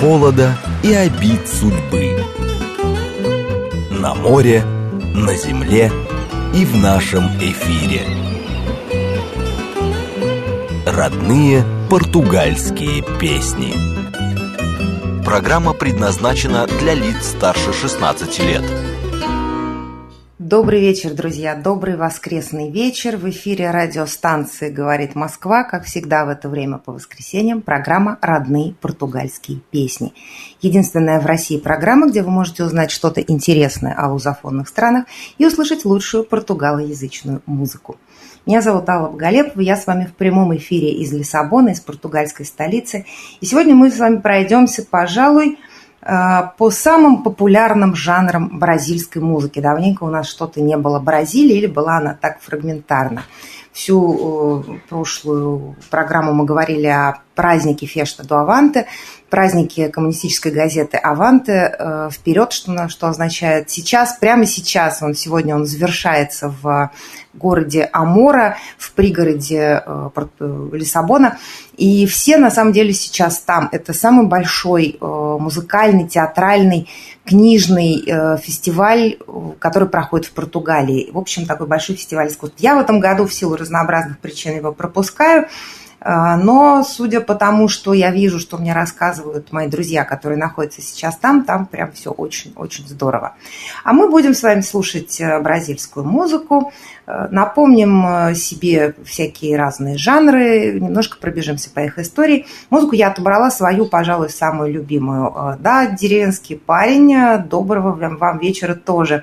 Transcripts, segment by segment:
холода и обид судьбы. На море, на земле и в нашем эфире. Родные португальские песни. Программа предназначена для лиц старше 16 лет. Добрый вечер, друзья, добрый воскресный вечер. В эфире радиостанции «Говорит Москва», как всегда в это время по воскресеньям, программа «Родные португальские песни». Единственная в России программа, где вы можете узнать что-то интересное о лузофонных странах и услышать лучшую португалоязычную музыку. Меня зовут Алла Боголепова, я с вами в прямом эфире из Лиссабона, из португальской столицы. И сегодня мы с вами пройдемся, пожалуй, по самым популярным жанрам бразильской музыки. Давненько у нас что-то не было Бразилии или была она так фрагментарна. Всю э, прошлую программу мы говорили о празднике Фешта до Аванте, празднике коммунистической газеты Аванте э, вперед, что, что означает сейчас, прямо сейчас, он сегодня он завершается в городе Амора, в пригороде э, Лиссабона. И все на самом деле сейчас там. Это самый большой э, музыкальный, театральный, книжный э, фестиваль, который проходит в Португалии. В общем, такой большой фестиваль искусств. Я в этом году в силу разнообразных причин его пропускаю. Но, судя по тому, что я вижу, что мне рассказывают мои друзья, которые находятся сейчас там, там прям все очень-очень здорово. А мы будем с вами слушать бразильскую музыку. Напомним э, себе всякие разные жанры, немножко пробежимся по их истории. Музыку я отобрала свою, пожалуй, самую любимую. Э, да, деревенский парень, э, доброго вам вечера тоже.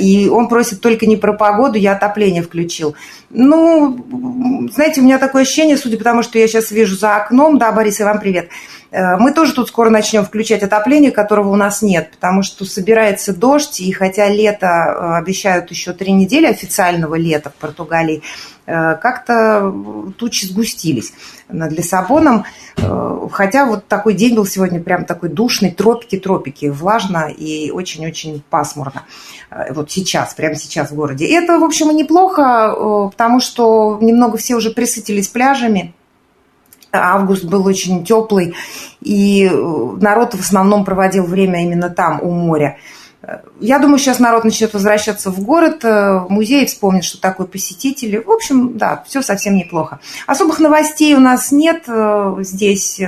И он просит только не про погоду, я отопление включил. Ну, знаете, у меня такое ощущение, судя по тому, что я сейчас вижу за окном, да, Борис, и вам привет, Э, мы тоже тут скоро начнем включать отопление, которого у нас нет, потому что собирается дождь, и хотя лето э, обещают еще три недели официального лета в Португалии, как-то тучи сгустились над Лиссабоном, хотя вот такой день был сегодня прям такой душный, тропики-тропики, влажно и очень-очень пасмурно. Вот сейчас, прямо сейчас в городе. И это, в общем, и неплохо, потому что немного все уже присытились пляжами, Август был очень теплый, и э, народ в основном проводил время именно там, у моря. Я думаю, сейчас народ начнет возвращаться в город, э, музей вспомнит, что такое посетители. В общем, да, все совсем неплохо. Особых новостей у нас нет э, здесь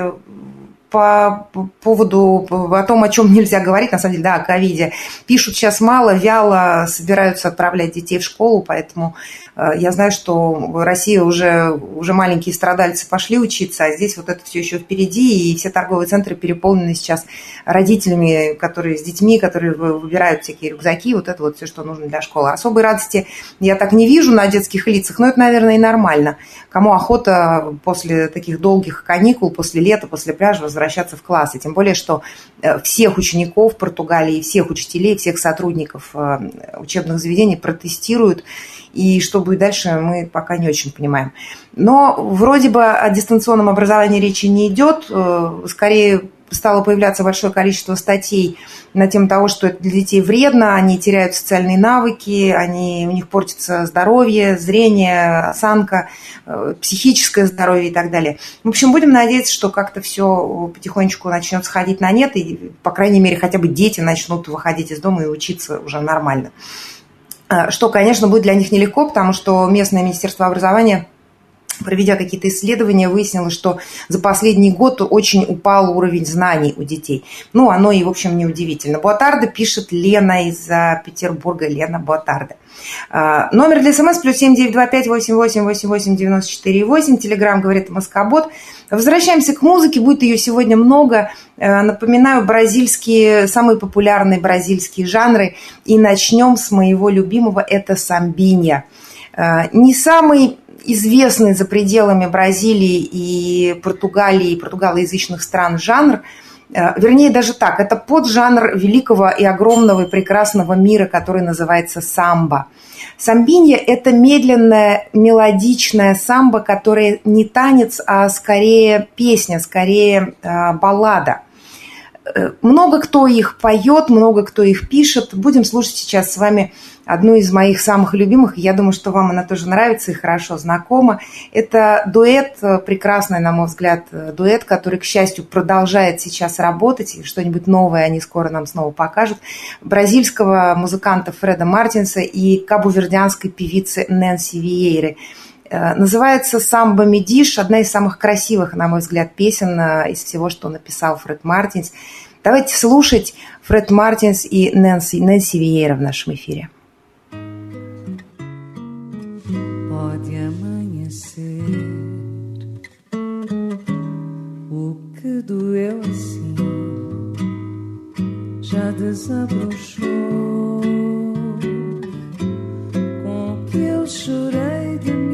по поводу о том, о чем нельзя говорить, на самом деле, да, о ковиде. Пишут сейчас мало, вяло собираются отправлять детей в школу, поэтому Э, я знаю, что Россия уже, уже маленькие страдальцы пошли учиться, а здесь вот это все еще впереди, и все торговые центры переполнены сейчас родителями, которые с детьми, которые выбирают всякие рюкзаки, вот это вот все, что нужно для школы. Особой радости я так не вижу на детских лицах, но это, наверное, и нормально. Кому охота после таких долгих каникул, после лета, после пляжа возвращаться в класс. И тем более, что э, всех учеников Португалии, всех учителей, всех сотрудников э, учебных заведений протестируют и что будет дальше, мы пока не очень понимаем. Но вроде бы о дистанционном образовании речи не идет. Э, скорее стало появляться большое количество статей на тему того, что это для детей вредно, они теряют социальные навыки, они, у них портится здоровье, зрение, осанка, э, психическое здоровье и так далее. В общем, будем надеяться, что как-то все потихонечку начнет сходить на нет, и, по крайней мере, хотя бы дети начнут выходить из дома и учиться уже нормально. Э, что, конечно, будет для них нелегко, потому что местное Министерство образования проведя какие-то исследования, выяснилось, что за последний год очень упал уровень знаний у детей. Ну, оно и, в общем, неудивительно. Буатарда пишет Лена из Петербурга. Лена Буатарда. А, номер для смс плюс семь девять два пять восемь восемь восемь восемь девяносто четыре восемь. Телеграмм говорит Москобот. Возвращаемся к музыке. Будет ее сегодня много. А, напоминаю, бразильские, самые популярные бразильские жанры. И начнем с моего любимого. Это самбинья. А, не самый известный за пределами Бразилии и Португалии, и португалоязычных стран жанр – Э, вернее, даже так, это поджанр великого и огромного и прекрасного мира, который называется самбо. Самбинья – это медленная, мелодичная самбо, которая не танец, а скорее песня, скорее э, баллада. Э, много кто их поет, много кто их пишет. Будем слушать сейчас с вами одну из моих самых любимых. Я думаю, что вам она тоже нравится и хорошо знакома. Это дуэт, э, прекрасный, на мой взгляд, э, дуэт, который, к счастью, продолжает сейчас работать. И что-нибудь новое они скоро нам снова покажут. Бразильского музыканта Фреда Мартинса и кабувердианской певицы Нэнси Виейры. Называется «Самбо Медиш», одна из самых красивых, на мой взгляд, песен из всего, что написал Фред Мартинс. Давайте слушать Фред Мартинс и Нэнси, Нэнси Виейра в нашем эфире. Doeu assim já desabrochou com que eu chorei de mim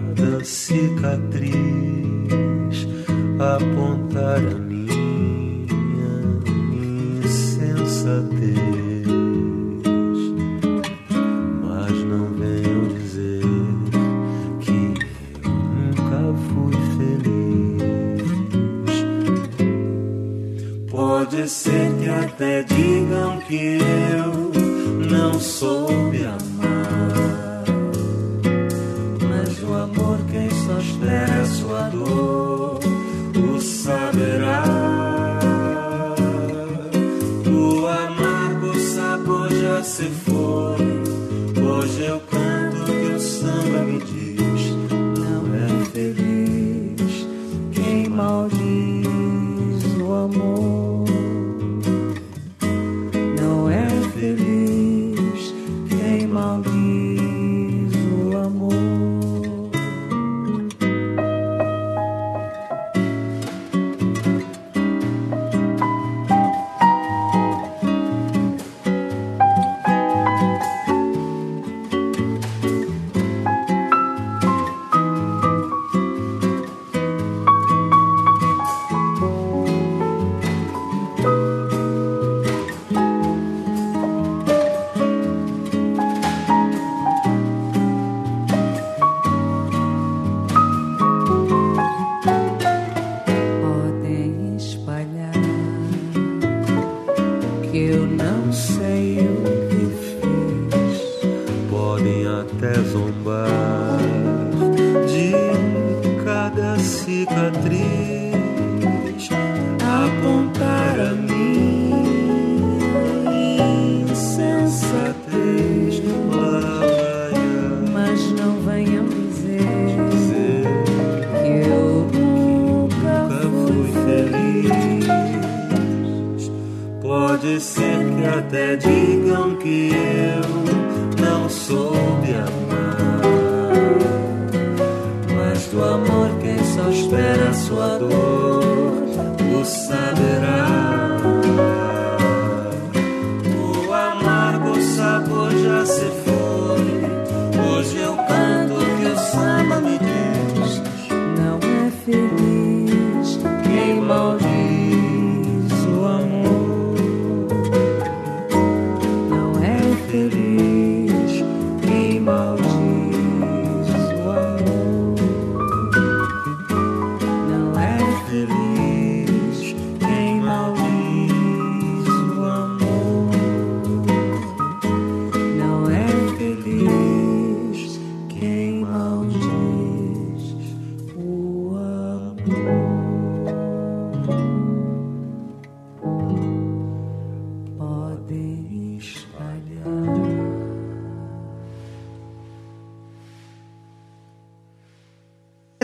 cicatriz apontar a minha insensatez. Mas não venham dizer que eu nunca fui feliz. Pode ser que até digam que eu não sou.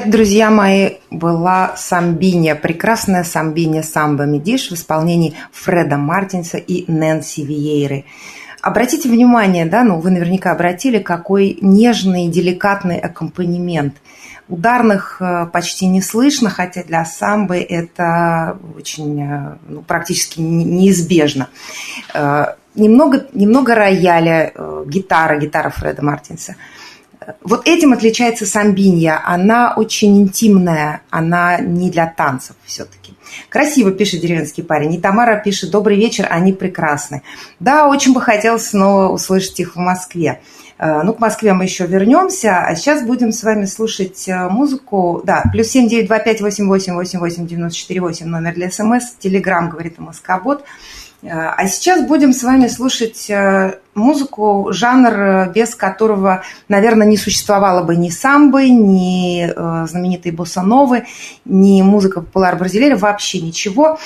Друзья мои, была самбиня, прекрасная самбиня самбо медиш в исполнении Фреда Мартинса и Нэнси Виейры. Обратите внимание, да, ну вы наверняка обратили, какой нежный, деликатный аккомпанемент. Ударных почти не слышно, хотя для самбы это очень ну, практически неизбежно. Немного, немного рояля, гитара, гитара Фреда Мартинса – вот этим отличается самбинья. Она очень интимная, она не для танцев все-таки. Красиво пишет деревенский парень. И Тамара пишет, добрый вечер, они прекрасны. Да, очень бы хотелось снова услышать их в Москве. Э, ну, к Москве мы еще вернемся, а сейчас будем с вами слушать э, музыку. Да, плюс семь девять два пять восемь восемь восемь восемь девяносто четыре восемь номер для СМС, Телеграм, говорит Москобот. Э, а сейчас будем с вами слушать э, музыку, жанр, э, без которого, наверное, не существовало бы ни самбы, ни знаменитые боссановы, ни музыка популяр бразилера, вообще ничего.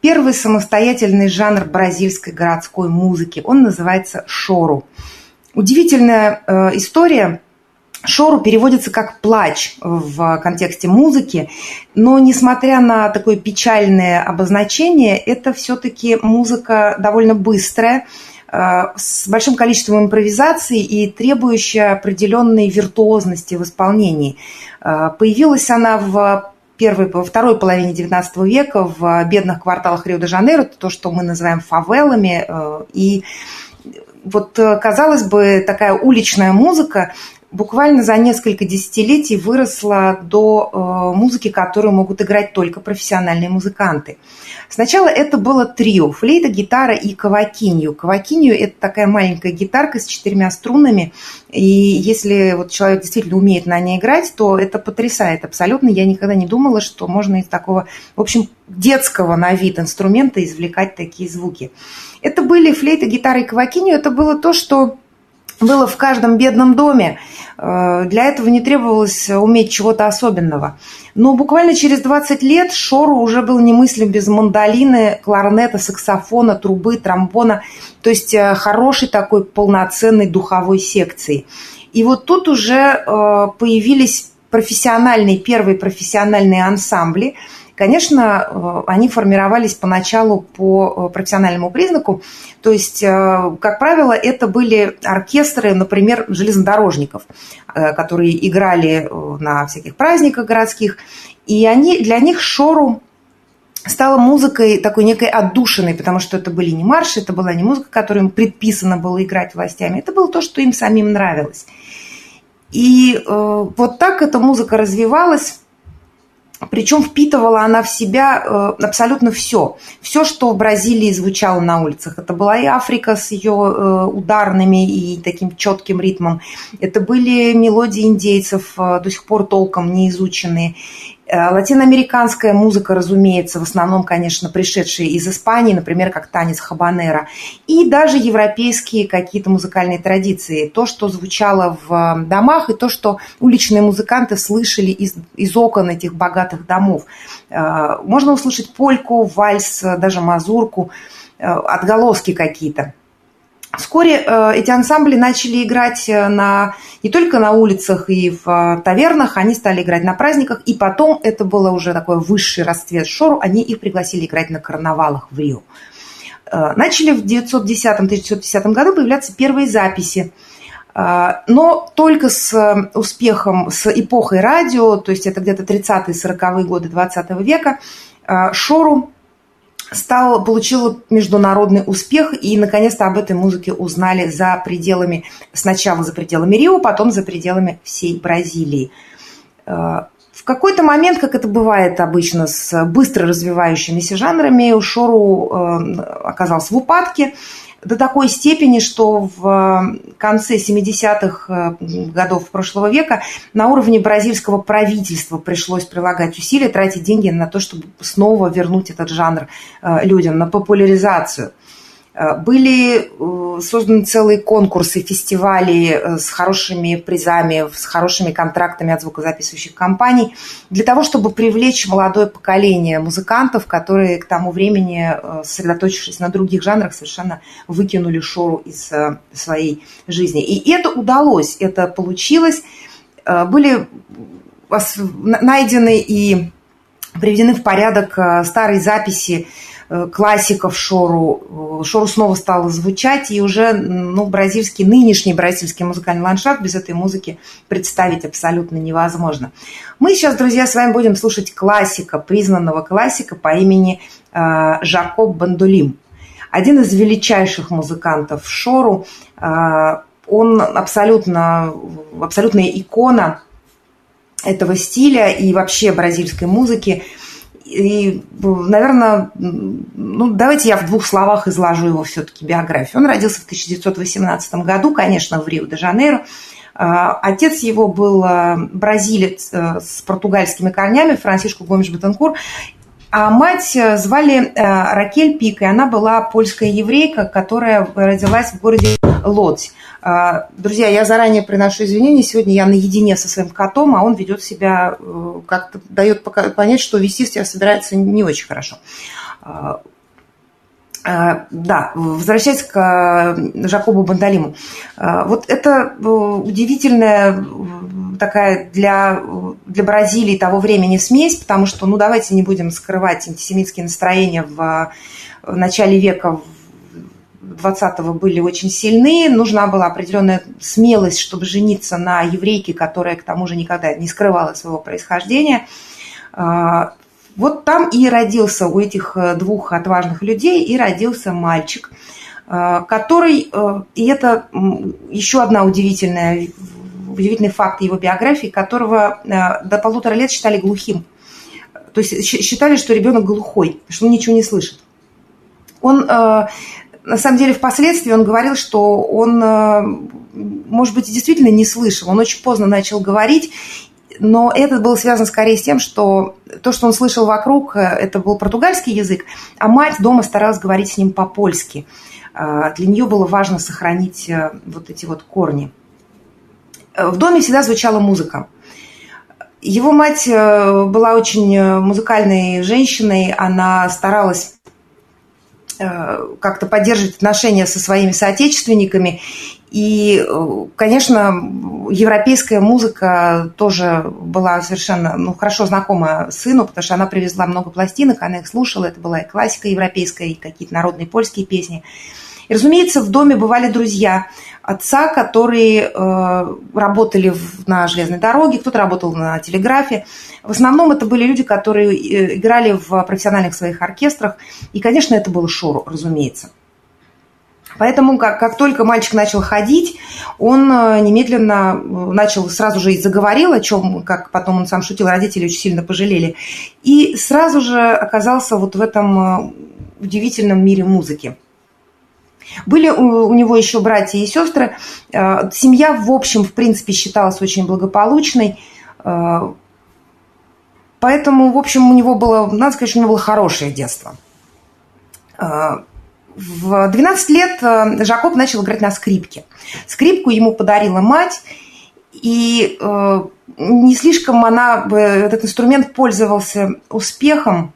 Первый самостоятельный жанр бразильской городской музыки. Он называется шору. Удивительная история – Шору переводится как плач в контексте музыки, но несмотря на такое печальное обозначение, это все-таки музыка довольно быстрая, э, с большим количеством импровизации и требующая определенной виртуозности в исполнении. Э, появилась она в первой, во второй половине XIX века в бедных кварталах Рио-де-Жанейро, то, что мы называем фавелами. Э, и вот, казалось бы, такая уличная музыка буквально за несколько десятилетий выросла до э, музыки, которую могут играть только профессиональные музыканты. Сначала это было трио – флейта, гитара и кавакинью. Кавакинью – это такая маленькая гитарка с четырьмя струнами, и если вот человек действительно умеет на ней играть, то это потрясает абсолютно. Я никогда не думала, что можно из такого, в общем, детского на вид инструмента извлекать такие звуки. Это были флейта, гитара и кавакинью. Это было то, что было в каждом бедном доме. Э, для этого не требовалось уметь чего-то особенного. Но буквально через 20 лет Шору уже был немыслим без мандолины, кларнета, саксофона, трубы, тромбона. То есть э, хорошей такой полноценной духовой секции. И вот тут уже э, появились профессиональные, первые профессиональные ансамбли – Конечно, э, они формировались поначалу по э, профессиональному признаку, то есть, э, как правило, это были оркестры, например, железнодорожников, которые играли на всяких праздниках городских, и они, для них шору стала музыкой такой некой отдушиной, потому что это были не марши, это была не музыка, которую им предписано было играть властями, это было то, что им самим нравилось. И э, вот так эта музыка развивалась причем впитывала она в себя э, абсолютно все. Все, что в Бразилии звучало на улицах. Это была и Африка с ее э, ударными и таким четким ритмом. Это были мелодии индейцев, э, до сих пор толком не изученные. Э, латиноамериканская музыка, разумеется, в основном, конечно, пришедшие из Испании, например, как танец хабанера. И даже европейские какие-то музыкальные традиции. То, что звучало в э, домах, и то, что уличные музыканты слышали из, из окон этих богатых домов. Э, можно услышать польку, вальс, даже мазурку, отголоски какие-то. Вскоре э, эти ансамбли начали играть э, на, не только на улицах и в э, тавернах, они стали играть на праздниках, и потом это было уже такой высший расцвет шору, они их пригласили играть на карнавалах в Рио. Начали в 1910-1910 году появляться первые записи, но только с успехом, с эпохой радио, то есть это где-то 30-40-е годы 20 века, шору стал, получила международный успех, и наконец-то об этой музыке узнали за пределами, сначала за пределами Рио, потом за пределами всей Бразилии. Э, в какой-то момент, как это бывает обычно с быстро развивающимися жанрами, Шору э, оказался в упадке, до такой степени, что в э, конце 70-х э, годов прошлого века на уровне бразильского правительства пришлось прилагать усилия, тратить деньги на то, чтобы снова вернуть этот жанр э, людям, на популяризацию. Э, были э, созданы целые конкурсы, фестивали э, с хорошими призами, с хорошими контрактами от звукозаписывающих компаний, для того, чтобы привлечь молодое поколение музыкантов, которые к тому времени, сосредоточившись на других жанрах, совершенно выкинули шору из своей жизни. И это удалось, это получилось. Были найдены и приведены в порядок старые записи классиков шору. Шору снова стало звучать, и уже ну, бразильский, нынешний бразильский музыкальный ландшафт без этой музыки представить абсолютно невозможно. Мы сейчас, друзья, с вами будем слушать классика, признанного классика по имени э, Жакоб Бандулим. Один из величайших музыкантов шору. Э, он абсолютно, абсолютная икона этого стиля и вообще бразильской музыки. И, наверное, ну, давайте я в двух словах изложу его все-таки биографию. Он родился в 1918 году, конечно, в Рио-де-Жанейро. А, отец его был а, бразилец э, с португальскими корнями, Франсишко Гомеш Бетанкур, а мать э, звали э, Ракель Пик, и она была польская еврейка, которая родилась в городе Лодзь. А, друзья, я заранее приношу извинения. Сегодня я наедине со своим котом, а он ведет себя, э, как-то дает понять, что вести себя собирается не очень хорошо. А, а, да, возвращаясь к Жакобу Бандалиму. Вот это удивительная такая для, для Бразилии того времени смесь, потому что, ну, давайте не будем скрывать антисемитские настроения в начале века 20-го были очень сильны. Нужна была определенная смелость, чтобы жениться на еврейке, которая к тому же никогда не скрывала своего происхождения. А, вот там и родился у этих двух отважных людей и родился мальчик, а, который, э, и это еще одна удивительная удивительный факт его биографии, которого э, до полутора лет считали глухим. То есть считали, что ребенок глухой, что он ничего не слышит. Он, э, на самом деле, впоследствии он говорил, что он, э, может быть, действительно не слышал. Он очень поздно начал говорить, но это было связано скорее с тем, что то, что он слышал вокруг, это был португальский язык, а мать дома старалась говорить с ним по-польски. Для нее было важно сохранить вот эти вот корни. В доме всегда звучала музыка. Его мать э, была очень э, музыкальной женщиной, она старалась э, как-то поддерживать отношения со своими соотечественниками. И, конечно, европейская музыка тоже была совершенно ну, хорошо знакома сыну, потому что она привезла много пластинок, она их слушала, это была и классика европейская, и какие-то народные польские песни. И, разумеется, в доме бывали друзья отца, которые э, работали на железной дороге, кто-то работал на телеграфе. В основном это были люди, которые э, играли в профессиональных своих оркестрах. И, конечно, это было шоу, разумеется. Поэтому, как, как только мальчик начал ходить, он э, немедленно начал, сразу же и заговорил, о чем, как потом он сам шутил, родители очень сильно пожалели. И сразу же оказался вот в этом удивительном мире музыки. Были у, него еще братья и сестры. Э, семья, в общем, в принципе, считалась очень благополучной. Э, поэтому, в общем, у него было, надо сказать, что у него было хорошее детство. Э, в 12 лет Жакоб начал играть на скрипке. Скрипку ему подарила мать, и не слишком она, этот инструмент пользовался успехом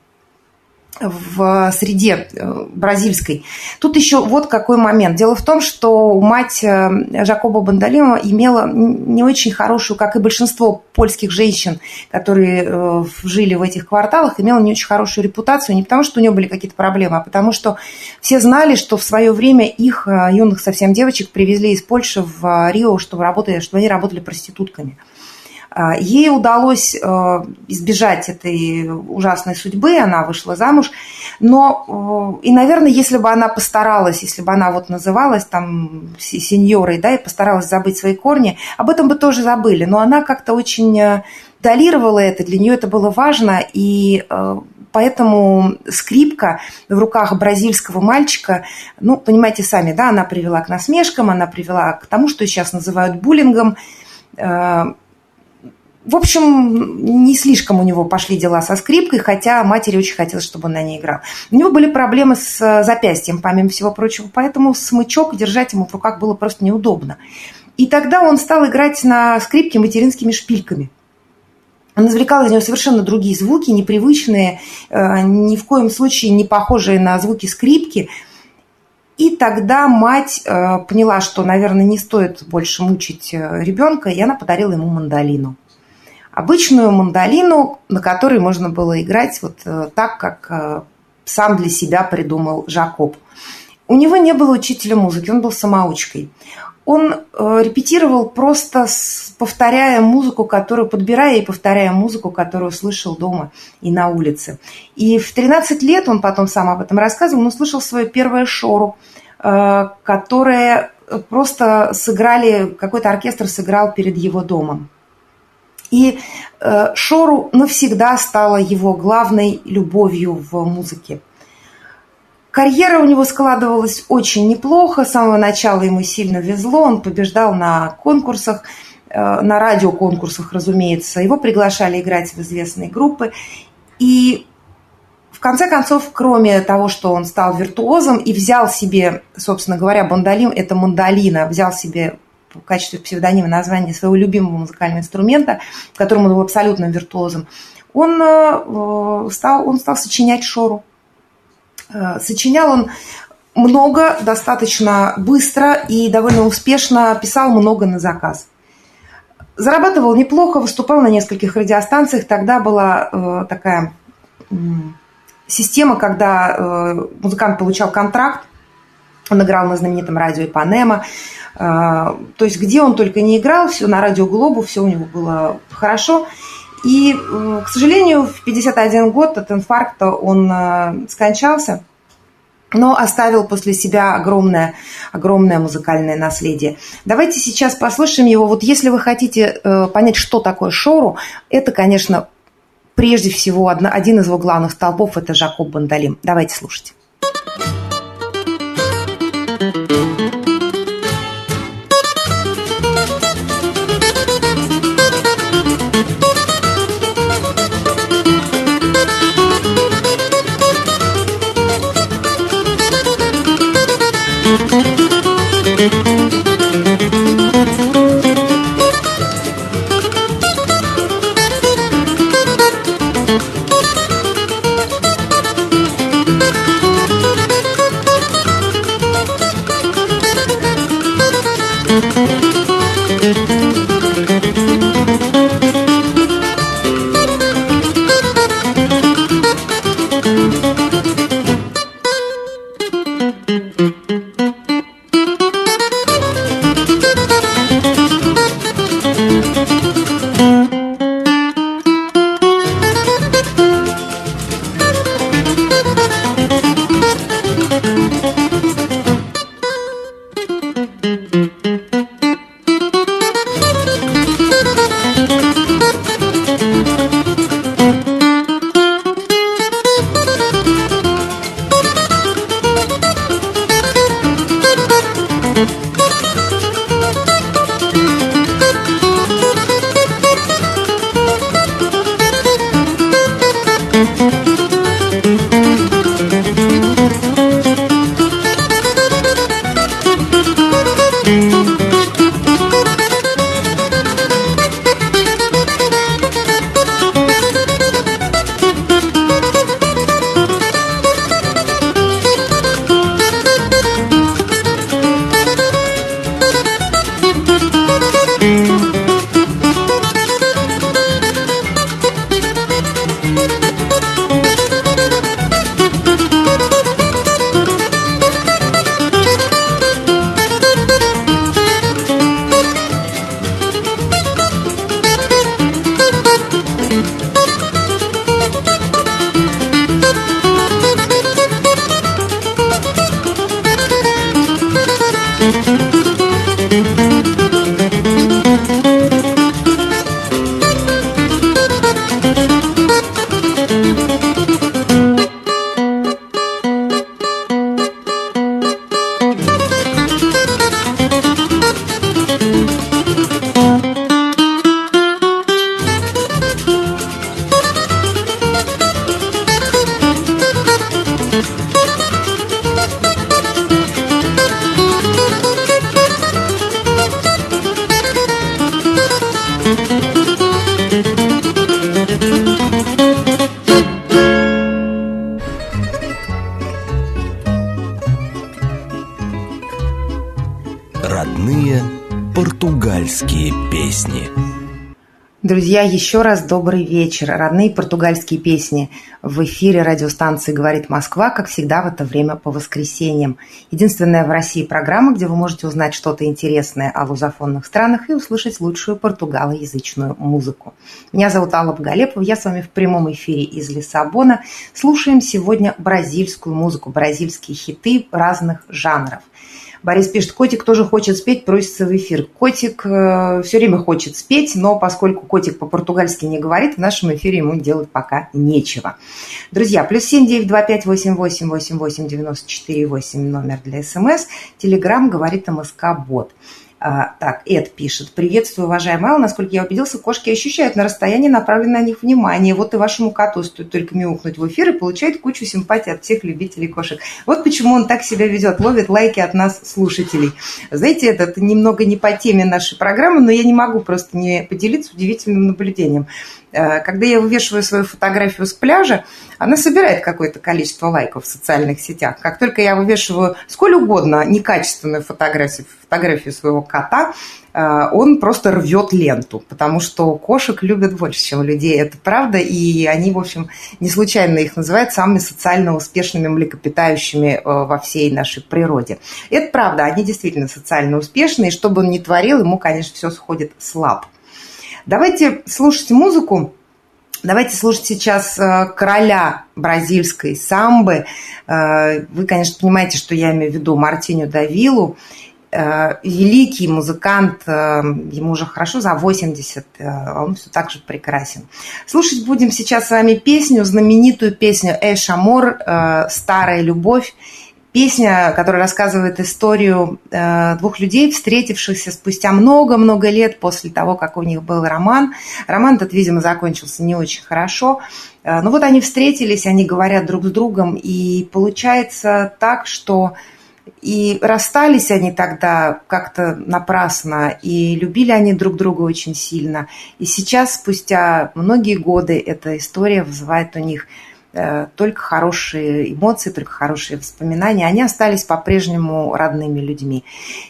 в среде э, бразильской. Тут еще вот какой момент. Дело в том, что мать э, Жакоба Бандалима имела не очень хорошую, как и большинство польских женщин, которые э, жили в этих кварталах, имела не очень хорошую репутацию, не потому что у нее были какие-то проблемы, а потому что все знали, что в свое время их юных совсем девочек привезли из Польши в Рио, чтобы, работать, чтобы они работали проститутками. А, ей удалось э, избежать этой ужасной судьбы, она вышла замуж, но э, и, наверное, если бы она постаралась, если бы она вот называлась там сеньорой, да, и постаралась забыть свои корни, об этом бы тоже забыли, но она как-то очень э, долировала это, для нее это было важно, и Поэтому скрипка в руках бразильского мальчика, ну, понимаете сами, да, она привела к насмешкам, она привела к тому, что сейчас называют буллингом в общем, не слишком у него пошли дела со скрипкой, хотя матери очень хотелось, чтобы он на ней играл. У него были проблемы с э, запястьем, помимо всего прочего, поэтому смычок держать ему в руках было просто неудобно. И тогда он стал играть на скрипке материнскими шпильками. Он извлекал из него совершенно другие звуки, непривычные, э, ни в коем случае не похожие на звуки скрипки. И тогда мать э, поняла, что, наверное, не стоит больше мучить ребенка, и она подарила ему мандолину обычную мандолину, на которой можно было играть вот э, так, как э, сам для себя придумал Жакоб. У него не было учителя музыки, он был самоучкой. Он э, репетировал просто повторяя музыку, которую, подбирая и повторяя музыку, которую слышал дома и на улице. И в 13 лет, он потом сам об этом рассказывал, он услышал свое первое шору, которое просто сыграли, какой-то оркестр сыграл перед его домом. И э, Шору навсегда стала его главной любовью в музыке. Карьера у него складывалась очень неплохо. С самого начала ему сильно везло. Он побеждал на конкурсах, э, на радиоконкурсах, разумеется. Его приглашали играть в известные группы. И в конце концов, кроме того, что он стал виртуозом и взял себе, собственно говоря, бандолин, это мандолина, взял себе в качестве псевдонима название своего любимого музыкального инструмента, в котором он был абсолютно виртуозом, он э, стал, он стал сочинять шору. Э, сочинял он много, достаточно быстро и довольно успешно, писал много на заказ. Зарабатывал неплохо, выступал на нескольких радиостанциях. Тогда была э, такая э, система, когда э, музыкант получал контракт, он играл на знаменитом радио Ипанема. Э, то есть где он только не играл, все на радио Глобу, все у него было хорошо. И, к сожалению, в 51 год от инфаркта он э, скончался, но оставил после себя огромное, огромное музыкальное наследие. Давайте сейчас послушаем его. Вот если вы хотите э, понять, что такое Шору, это, конечно, прежде всего один из его главных столбов – это Жакоб Бандалим. Давайте слушать. Родные португальские песни. Друзья, еще раз добрый вечер. Родные португальские песни в эфире радиостанции «Говорит Москва», как всегда в это время по воскресеньям. Единственная в России программа, где вы можете узнать что-то интересное о лузофонных странах и услышать лучшую португалоязычную музыку. Меня зовут Алла Галепов, я с вами в прямом эфире из Лиссабона. Слушаем сегодня бразильскую музыку, бразильские хиты разных жанров. Борис пишет, котик тоже хочет спеть, просится в эфир. Котик э, все время хочет спеть, но поскольку котик по-португальски не говорит, в нашем эфире ему делать пока нечего. Друзья, плюс семь девять два пять восемь восемь восемь восемь девяносто четыре восемь номер для СМС. Телеграмм говорит МСК Бот. А, так, Эд пишет. Приветствую, уважаемый Алла. Насколько я убедился, кошки ощущают на расстоянии направленное на них внимание. Вот и вашему коту стоит только мяукнуть в эфир и получает кучу симпатии от всех любителей кошек. Вот почему он так себя ведет, ловит лайки от нас, слушателей. Знаете, это немного не по теме нашей программы, но я не могу просто не поделиться удивительным наблюдением. Э, когда я вывешиваю свою фотографию с пляжа, она собирает какое-то количество лайков в социальных сетях. Как только я вывешиваю сколь угодно некачественную фотографию, фотографию своего кота, э, он просто рвет ленту, потому что кошек любят больше, чем людей. Это правда, и они, в общем, не случайно их называют самыми социально успешными млекопитающими э, во всей нашей природе. Это правда, они действительно социально успешные, и что бы он ни творил, ему, конечно, все сходит слаб. Давайте слушать музыку. Давайте слушать сейчас э, короля бразильской самбы. Э, вы, конечно, понимаете, что я имею в виду Мартиню Давилу. Э, великий музыкант, ему уже хорошо за 80, он все так же прекрасен. Слушать будем сейчас с вами песню, знаменитую песню «Эш Амор», «Старая любовь». Песня, которая рассказывает историю э, двух людей, встретившихся спустя много-много лет после того, как у них был роман. Роман этот, видимо, закончился не очень хорошо. Э, но вот они встретились, они говорят друг с другом, и получается так, что и расстались они тогда как-то напрасно, и любили они друг друга очень сильно. И сейчас, спустя многие годы, эта история вызывает у них только хорошие эмоции, только хорошие воспоминания, они остались по-прежнему родными людьми.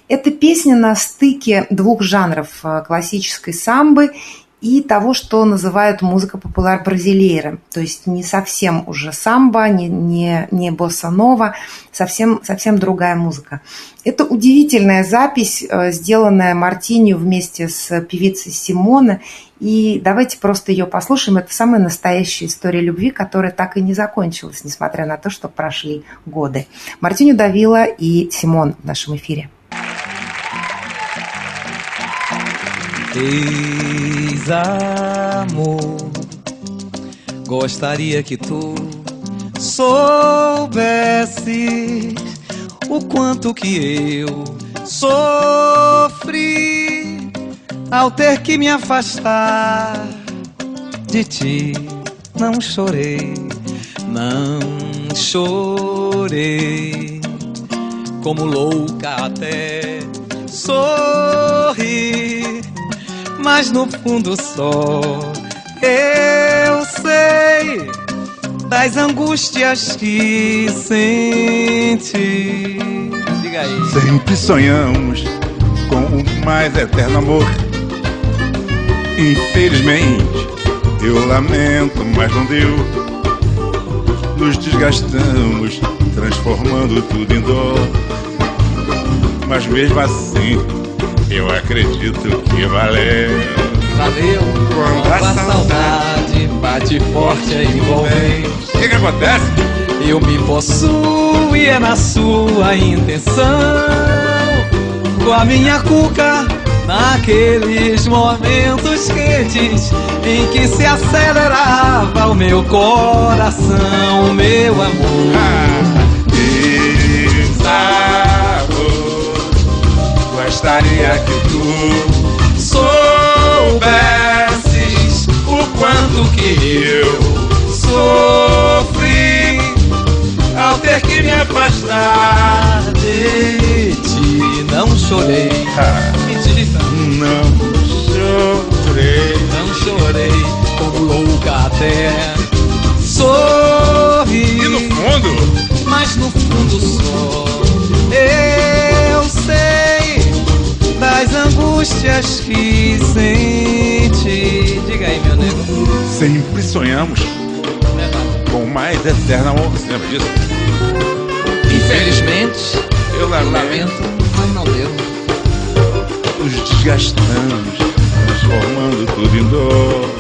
Эта песня на стыке двух жанров э, классической самбы и того, что называют музыка популяр бразилейра. То есть не совсем уже самба, не, не, не босса-нова, совсем, совсем другая музыка. Это удивительная запись, э, сделанная Мартинью вместе с певицей Симона. И давайте просто ее послушаем. Это самая настоящая история любви, которая так и не закончилась, несмотря на то, что прошли годы. Мартиню Давила и Симон в нашем эфире. Eis amor, gostaria que tu soubesses o quanto que eu sofri ao ter que me afastar de ti. Não chorei, não chorei, como louca até sorri mas no fundo só eu sei das angústias que sente. Diga aí. Sempre sonhamos com o mais eterno amor. Infelizmente, eu lamento, mas não deu. Nos desgastamos, transformando tudo em dor. Mas mesmo assim, eu acredito que valeu. Valeu. Quando a, saudade bate forte e envolvente. O que, que acontece? Eu me possuo e é na sua intenção. Com a minha cuca, naqueles momentos quentes em que se acelerava o meu coração, meu amor. Ah, gostaria que tu soubesses o quanto que eu sofri ao ter que me afastar de ti. Não chorei, ah, mentira. Não chorei, não chorei, como louca até sorri. E no fundo, mas no fundo só eu sei das angústias que sente. Diga aí, meu nego. Sempre sonhamos com mais eterno amor. Lembra disso? Infelizmente, Eu lamento. lamento, mas não deu. Nos desgastamos, transformando tudo em dor.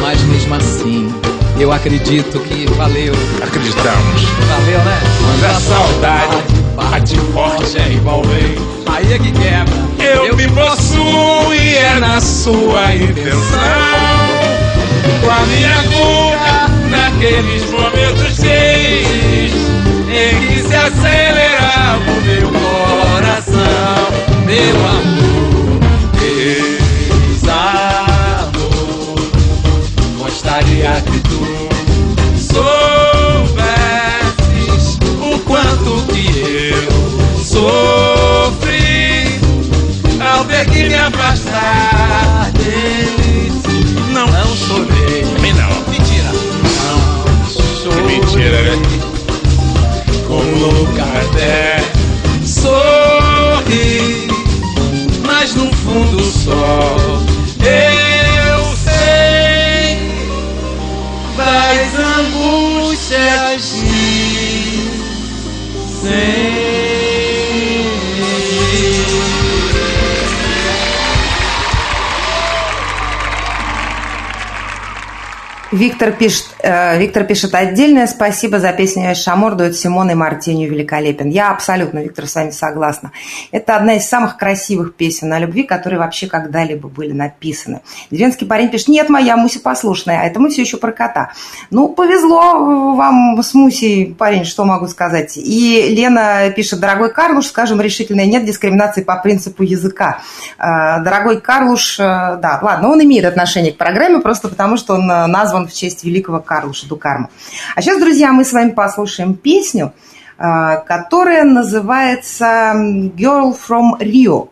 Mas mesmo assim, eu acredito que valeu. Acreditamos. Valeu, né? Mas a saudade bate forte, é envolvente. Aí é que quebra. Eu, me possuo e é na sua intenção. Com a minha culpa naqueles momentos cheios em que se acelerava o meu coração. Meu amor, Desamor, gostaria que que me afastar desse. Não, não chorei. também não. Mentira. Não, Chorei. mentira, né? Como nunca Виктор пишет, э, Виктор пишет отдельное спасибо за песню «Шамор» дуэт Симона и Мартинью великолепен. Я абсолютно, Виктор, с вами согласна. Это одна из самых красивых песен о любви, которые вообще когда-либо были написаны. Деревенский парень пишет, нет, моя Муся послушная, а это мы все еще про кота. Ну, повезло вам с Мусей, парень, что могу сказать. И Лена пишет, дорогой Карлуш, скажем решительно, нет дискриминации по принципу языка. Э, Дорогой Карлуш, э, да, ладно, он имеет отношение к программе, просто потому что он э, назван в честь великого Карлуша Дукарма. А сейчас, друзья, мы с вами послушаем песню, э, которая называется «Girl from Rio»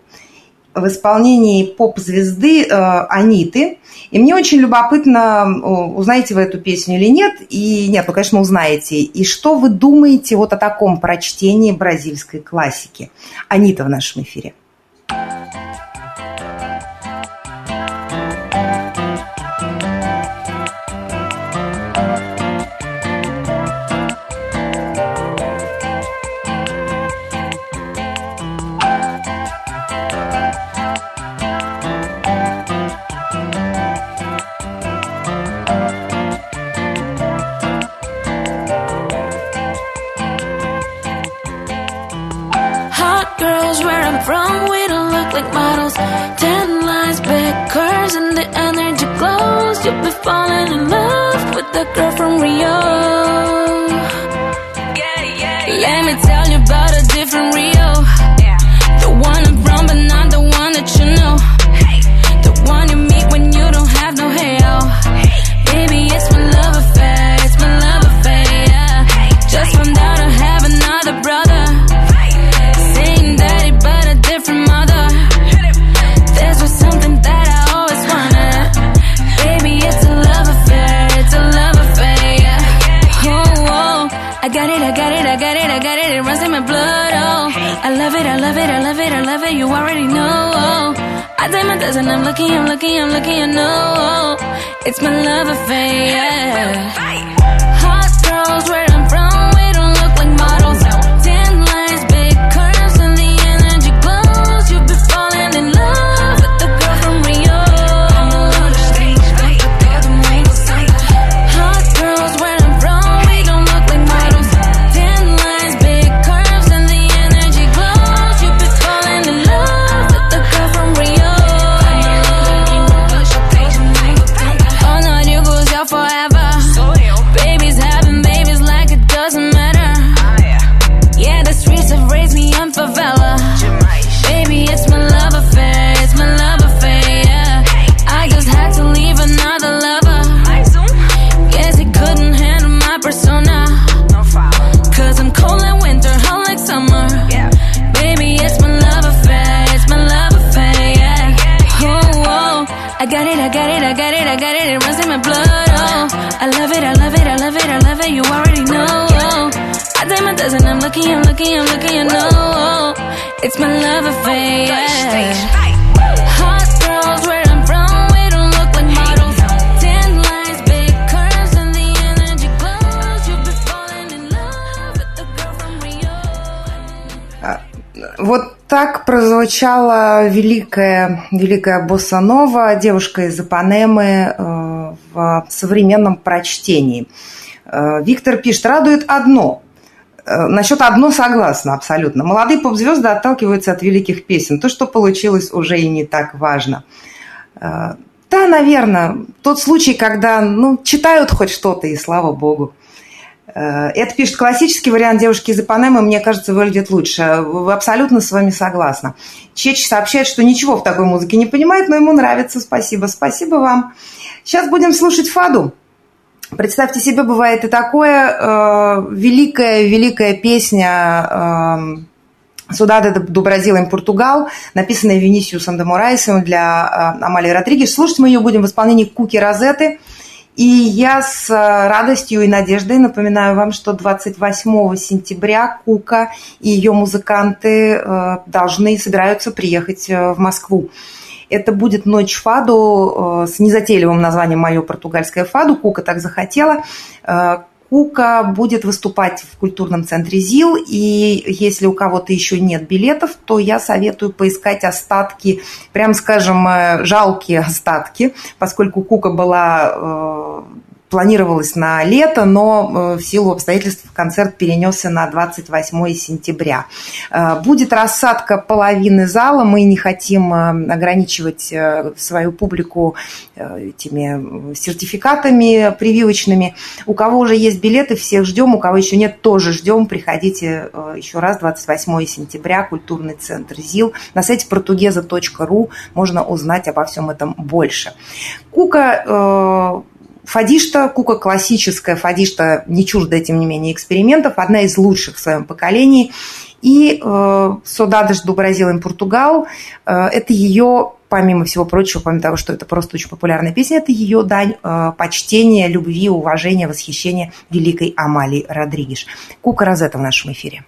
в исполнении поп-звезды э, Аниты. И мне очень любопытно, узнаете вы эту песню или нет. И нет, ну, конечно, узнаете. И что вы думаете вот о таком прочтении бразильской классики? Анита в нашем эфире. I my dozen, I'm looking, I'm looking, I'm looking. You know, it's my love affair. Yeah. Так прозвучала великая, великая босса-нова, девушка из Ипанемы э, в современном прочтении. Э, Виктор пишет, радует одно. Э, Насчет одно согласна абсолютно. Молодые поп-звезды отталкиваются от великих песен. То, что получилось, уже и не так важно. Да, наверное, тот случай, когда ну, читают хоть что-то, и слава богу. Э, Это пишет классический вариант девушки из Ипанемы, мне кажется, выглядит лучше. Абсолютно с вами согласна. Чеч сообщает, что ничего в такой музыке не понимает, но ему нравится. Спасибо. Спасибо вам. Сейчас будем слушать Фаду. Представьте себе, бывает и такое. Э, великая, великая песня э, Судада до Бразила им Португал, написанная Винисиусом де Морайсом для э, Амалии Родригес. Слушать мы ее будем в исполнении Куки Розеты. И я с э, радостью и надеждой напоминаю вам, что 28 сентября Кука и ее музыканты э, должны, собираются приехать э, в Москву. Это будет «Ночь Фаду» с незатейливым названием «Мое португальское Фаду». Кука так захотела. Кука будет выступать в культурном центре ЗИЛ, и если у кого-то еще нет билетов, то я советую поискать остатки, прям скажем, э, жалкие остатки, поскольку Кука была э, планировалось на лето, но э, в силу обстоятельств концерт перенесся на 28 сентября. Э, Будет рассадка половины зала. Мы не хотим э, ограничивать свою публику этими сертификатами прививочными. У кого уже есть билеты, всех ждем. У кого еще нет, тоже ждем. Приходите еще раз 28 сентября, культурный центр ЗИЛ. На сайте portuguesa.ru можно узнать обо всем этом больше. Кука Фадишта, кука классическая, Фадишта не чужда, тем не менее, экспериментов, одна из лучших в своем поколении. И э, Содадеш до Бразилия Португал, э, это ее, помимо всего прочего, помимо того, что это просто очень популярная песня, это ее дань э, почтения, любви, уважения, восхищения великой Амалии Родригеш. Кука Розета в нашем эфире.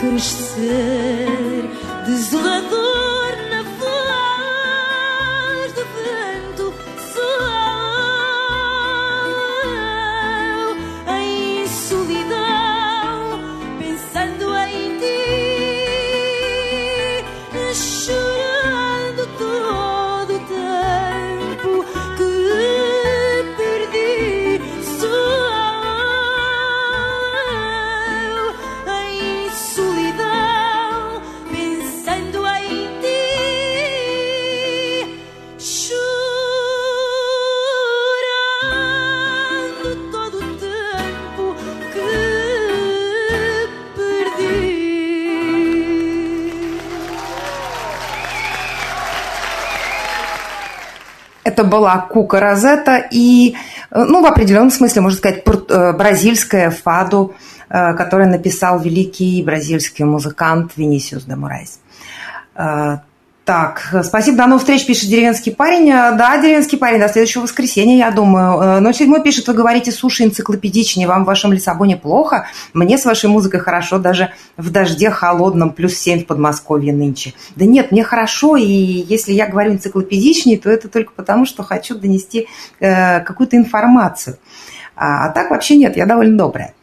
Crescer desolador Это была Кука Розетта и, э, ну, в определенном смысле, можно сказать, э, бразильская фаду, э, которую написал великий бразильский музыкант Винисиус де Морайс. Так, спасибо, до новых встреч, пишет деревенский парень. Да, деревенский парень, до следующего воскресенья, я думаю. Э, 07 пишет, вы говорите, суши энциклопедичнее, вам в вашем Лиссабоне плохо, мне с вашей музыкой хорошо, даже в дожде холодном, плюс 7 в Подмосковье нынче. Да нет, мне хорошо, и если я говорю энциклопедичнее, то это только потому, что хочу донести э, какую-то информацию. А, а так вообще нет, я довольно добрая.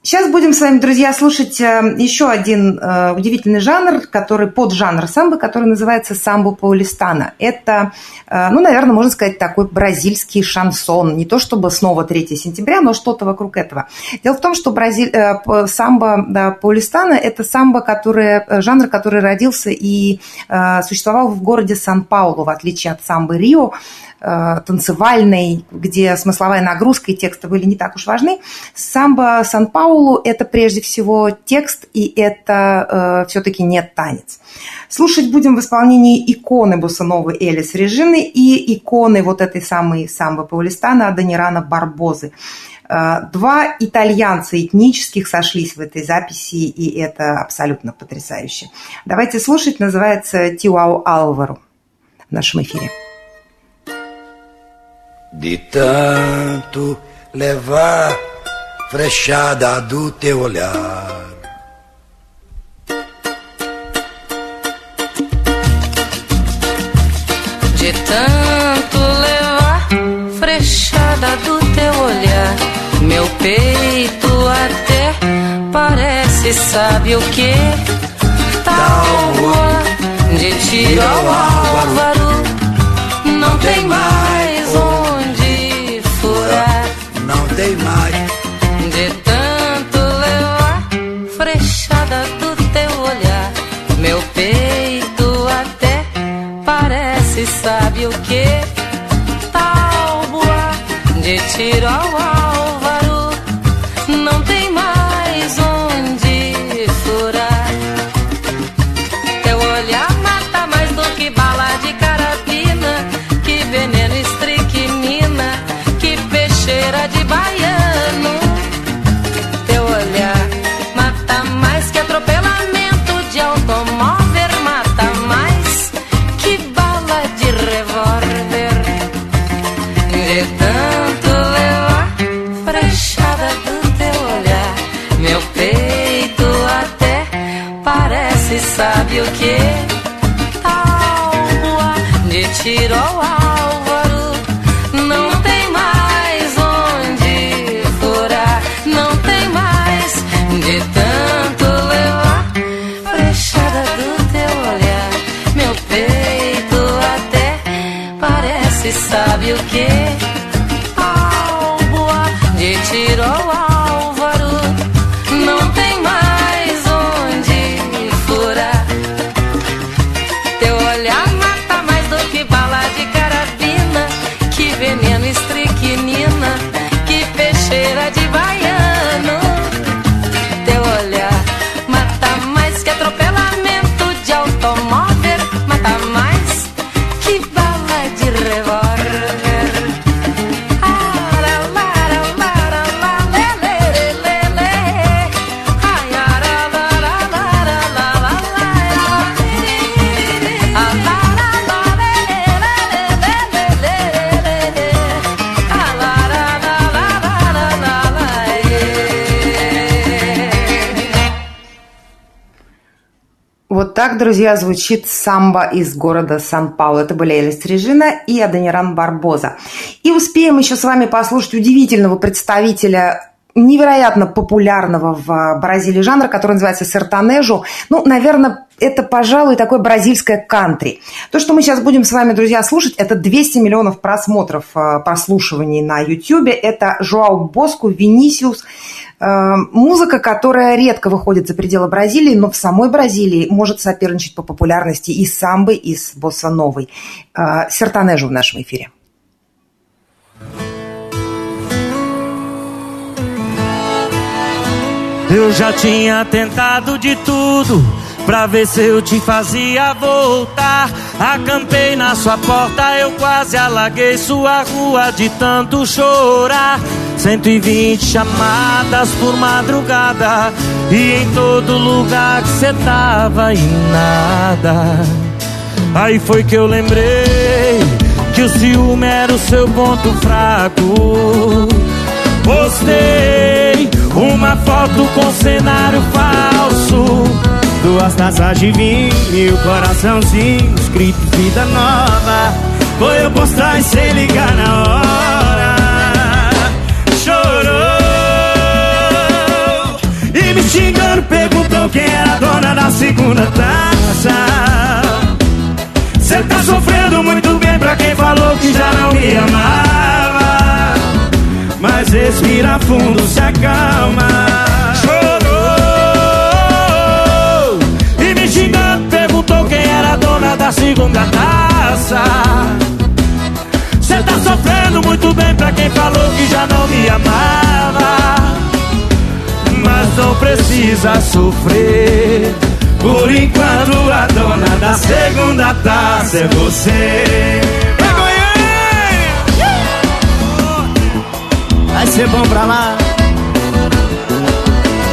Сейчас будем с вами, друзья, слушать э, еще один э, удивительный жанр, который поджанр самбо, который называется самбо паулистана. Это, э, ну, наверное, можно сказать, такой бразильский шансон. Не то чтобы снова 3 сентября, но что-то вокруг этого. Дело в том, что бразиль, самбо да, паулистана – это самбо, который, жанр, который родился и существовал в городе Сан-Паулу, в отличие от самбо Рио, танцевальной, где смысловая нагрузка и тексты были не так уж важны. Самбо Сан-Паулу – это прежде всего текст, и это э, все-таки не танец. Слушать будем в исполнении иконы Босановой Элис Режины и иконы вот этой самой самбо Паулистана Данирана Барбозы. Э, Два итальянца этнических сошлись в этой записи, и это абсолютно потрясающе. Давайте слушать, называется «Тиуау Алвару» в нашем эфире. De tanto levar frechada do teu olhar. De tanto levar frechada do teu olhar, meu peito até parece, sabe o que? Tábua de tiro álvaro, não tem mais так, друзья, звучит самбо из города Сан-Паулу. Это были Элис Режина и Адениран Барбоза. И успеем еще с вами послушать удивительного представителя невероятно популярного в Бразилии жанра, который называется сертанежу. Ну, наверное, это, пожалуй, такое бразильское кантри. То, что мы сейчас будем с вами, друзья, слушать, это 200 миллионов просмотров, э, прослушиваний на YouTube. Это Жуау Боску, Винисиус. Э, музыка, которая редко выходит за пределы Бразилии, но в самой Бразилии может соперничать по популярности и с самбой, и с босса-новой. Э, Сертанежу в нашем эфире. Eu já tinha tentado de tudo pra ver se eu te fazia voltar. Acampei na sua porta, eu quase alaguei sua rua de tanto chorar. 120 chamadas por madrugada e em todo lugar que cê tava e nada. Aí foi que eu lembrei que o ciúme era o seu ponto fraco. Postei uma foto com cenário falso. Duas taças de vinho e o coraçãozinho escrito vida nova. Foi eu postar e sem ligar na hora. Chorou e me xingando perguntou quem era a dona da segunda taça. Cê tá sofrendo muito bem pra quem falou que já não me amava. Mas respira fundo, se acalma. Segunda taça. Cê tá sofrendo muito bem pra quem falou que já não me amava. Mas não precisa sofrer. Por enquanto a dona da segunda taça é você. Vai ser bom pra lá.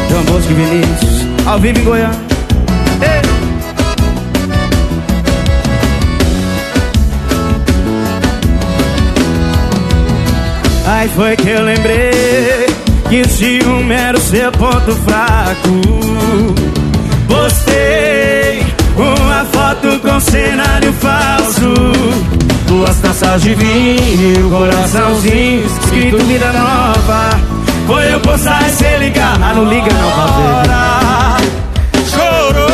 João Bosco e Vinícius, ao vivo em Goiânia. Aí foi que eu lembrei que o ciúme era o seu ponto fraco. Postei uma foto com cenário falso. Duas taças de vinho, coraçãozinho, escrito vida nova. Foi eu postar e cê ligar. Ah, não liga não, pra ver. Chorou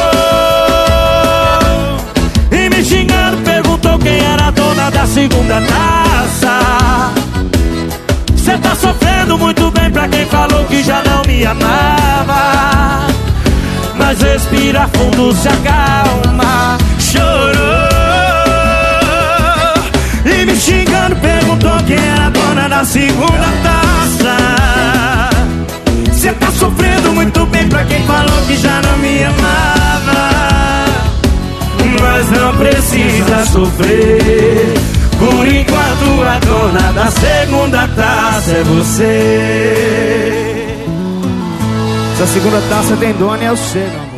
e me xingando, perguntou quem era a dona da segunda taça. Cê tá sofrendo muito bem pra quem falou que já não me amava. Mas respira fundo, se acalma. Chorou e me xingando, perguntou quem era a dona da segunda taça. Cê tá sofrendo muito bem pra quem falou que já não me amava. Mas não precisa sofrer. Por enquanto a dona da segunda taça é você. Essa segunda taça tem dono, eu sei, meu amor.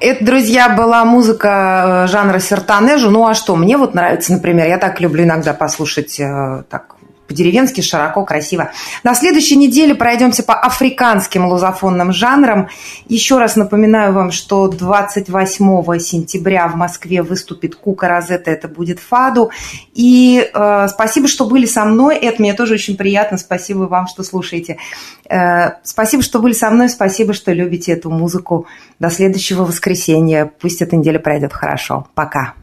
Это, друзья, была музыка э, жанра сертанежу. Ну а что, мне вот нравится, например, я так люблю иногда послушать э, так по-деревенски, широко, красиво. На следующей неделе пройдемся по африканским лузофонным жанрам. Еще раз напоминаю вам, что 28 сентября в Москве выступит Кука Розетта, это будет Фаду. И э, спасибо, что были со мной, это мне тоже очень приятно, спасибо вам, что слушаете. Э, спасибо, что были со мной, спасибо, что любите эту музыку. До следующего воскресенья. Пусть эта неделя пройдет хорошо. Пока.